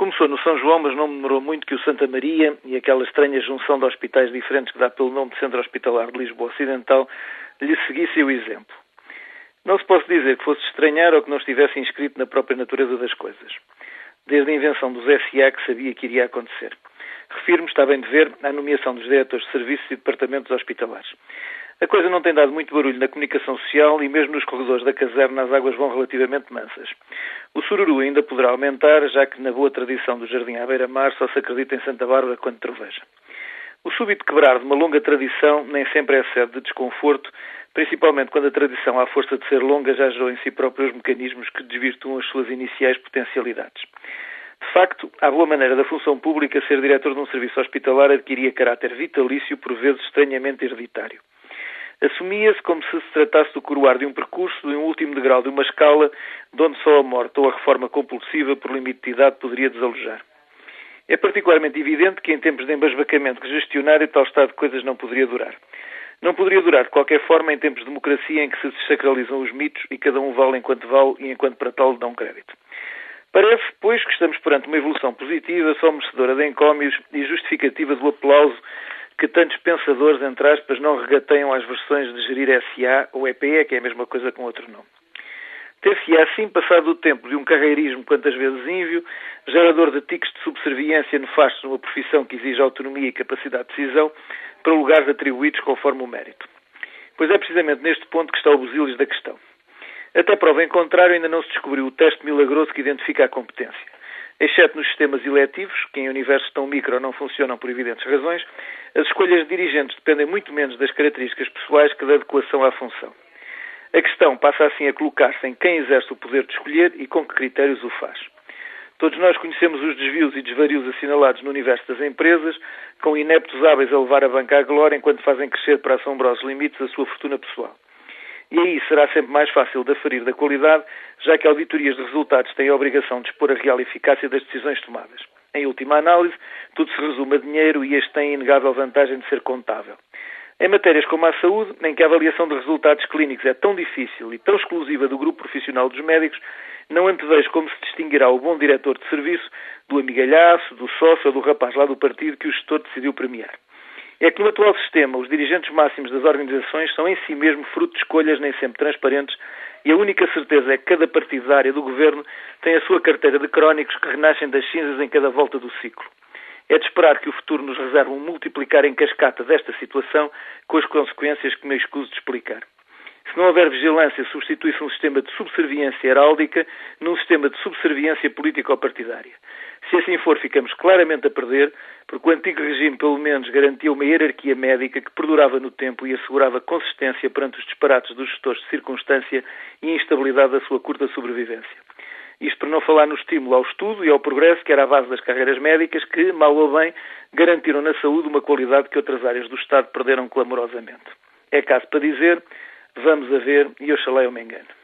Começou no São João, mas não demorou muito que o Santa Maria e aquela estranha junção de hospitais diferentes que dá pelo nome de Centro Hospitalar de Lisboa Ocidental lhe seguissem o exemplo. Não se pode dizer que fosse estranhar ou que não estivesse inscrito na própria natureza das coisas. Desde a invenção dos SA que sabia que iria acontecer. Refiro-me, está bem de ver, à nomeação dos diretores de serviços e departamentos hospitalares. A coisa não tem dado muito barulho na comunicação social e mesmo nos corredores da caserna as águas vão relativamente mansas. O sururu ainda poderá aumentar, já que na boa tradição do Jardim à beira-mar só se acredita em Santa Bárbara quando troveja. O súbito quebrar de uma longa tradição nem sempre é sede de desconforto, principalmente quando a tradição, à força de ser longa, já gerou em si próprios mecanismos que desvirtuam as suas iniciais potencialidades. De facto, à boa maneira da função pública, ser diretor de um serviço hospitalar adquiria caráter vitalício, por vezes estranhamente hereditário. Assumia-se como se se tratasse do coroar de um percurso, de um último degrau de uma escala, de onde só a morte ou a reforma compulsiva por limite de idade poderia desalojar. É particularmente evidente que em tempos de embasbacamento gestionário tal estado de coisas não poderia durar. Não poderia durar de qualquer forma em tempos de democracia em que se desacralizam os mitos e cada um vale enquanto vale e enquanto para tal lhe dão crédito. Parece, pois, que estamos perante uma evolução positiva, só merecedora de encómios e justificativa do aplauso que tantos pensadores, entre aspas, não regateiam às versões de gerir SA ou EPE, que é a mesma coisa com outro nome. Ter-se assim passado o tempo de um carreirismo quantas vezes ínvio, gerador de tiques de subserviência nefastos numa profissão que exige autonomia e capacidade de decisão, para lugares atribuídos conforme o mérito. Pois é precisamente neste ponto que está o busilis da questão. Até prova em contrário, ainda não se descobriu o teste milagroso que identifica a competência exceto nos sistemas eletivos, que em universos tão micro não funcionam por evidentes razões, as escolhas de dirigentes dependem muito menos das características pessoais que da adequação à função. A questão passa assim a colocar-se em quem exerce o poder de escolher e com que critérios o faz. Todos nós conhecemos os desvios e desvarios assinalados no universo das empresas, com ineptos hábeis a levar a banca à glória enquanto fazem crescer para assombrosos limites a sua fortuna pessoal. E aí será sempre mais fácil de aferir da qualidade, já que auditorias de resultados têm a obrigação de expor a real eficácia das decisões tomadas. Em última análise, tudo se resume a dinheiro e este tem a inegável vantagem de ser contável. Em matérias como a saúde, em que a avaliação de resultados clínicos é tão difícil e tão exclusiva do grupo profissional dos médicos, não antevejo como se distinguirá o bom diretor de serviço do amigalhaço, do sócio ou do rapaz lá do partido que o gestor decidiu premiar é que no atual sistema os dirigentes máximos das organizações são em si mesmo fruto de escolhas nem sempre transparentes e a única certeza é que cada partido da área do governo tem a sua carteira de crónicos que renascem das cinzas em cada volta do ciclo. É de esperar que o futuro nos reserve um multiplicar em cascata desta situação com as consequências que me escuso de explicar. Se não houver vigilância, substitui-se um sistema de subserviência heráldica num sistema de subserviência político-partidária. Se assim for, ficamos claramente a perder, porque o antigo regime, pelo menos, garantia uma hierarquia médica que perdurava no tempo e assegurava consistência perante os disparates dos gestores de circunstância e instabilidade da sua curta sobrevivência. Isto para não falar no estímulo ao estudo e ao progresso, que era a base das carreiras médicas, que, mal ou bem, garantiram na saúde uma qualidade que outras áreas do Estado perderam clamorosamente. É caso para dizer Vamos a ver e oxalá eu me engano.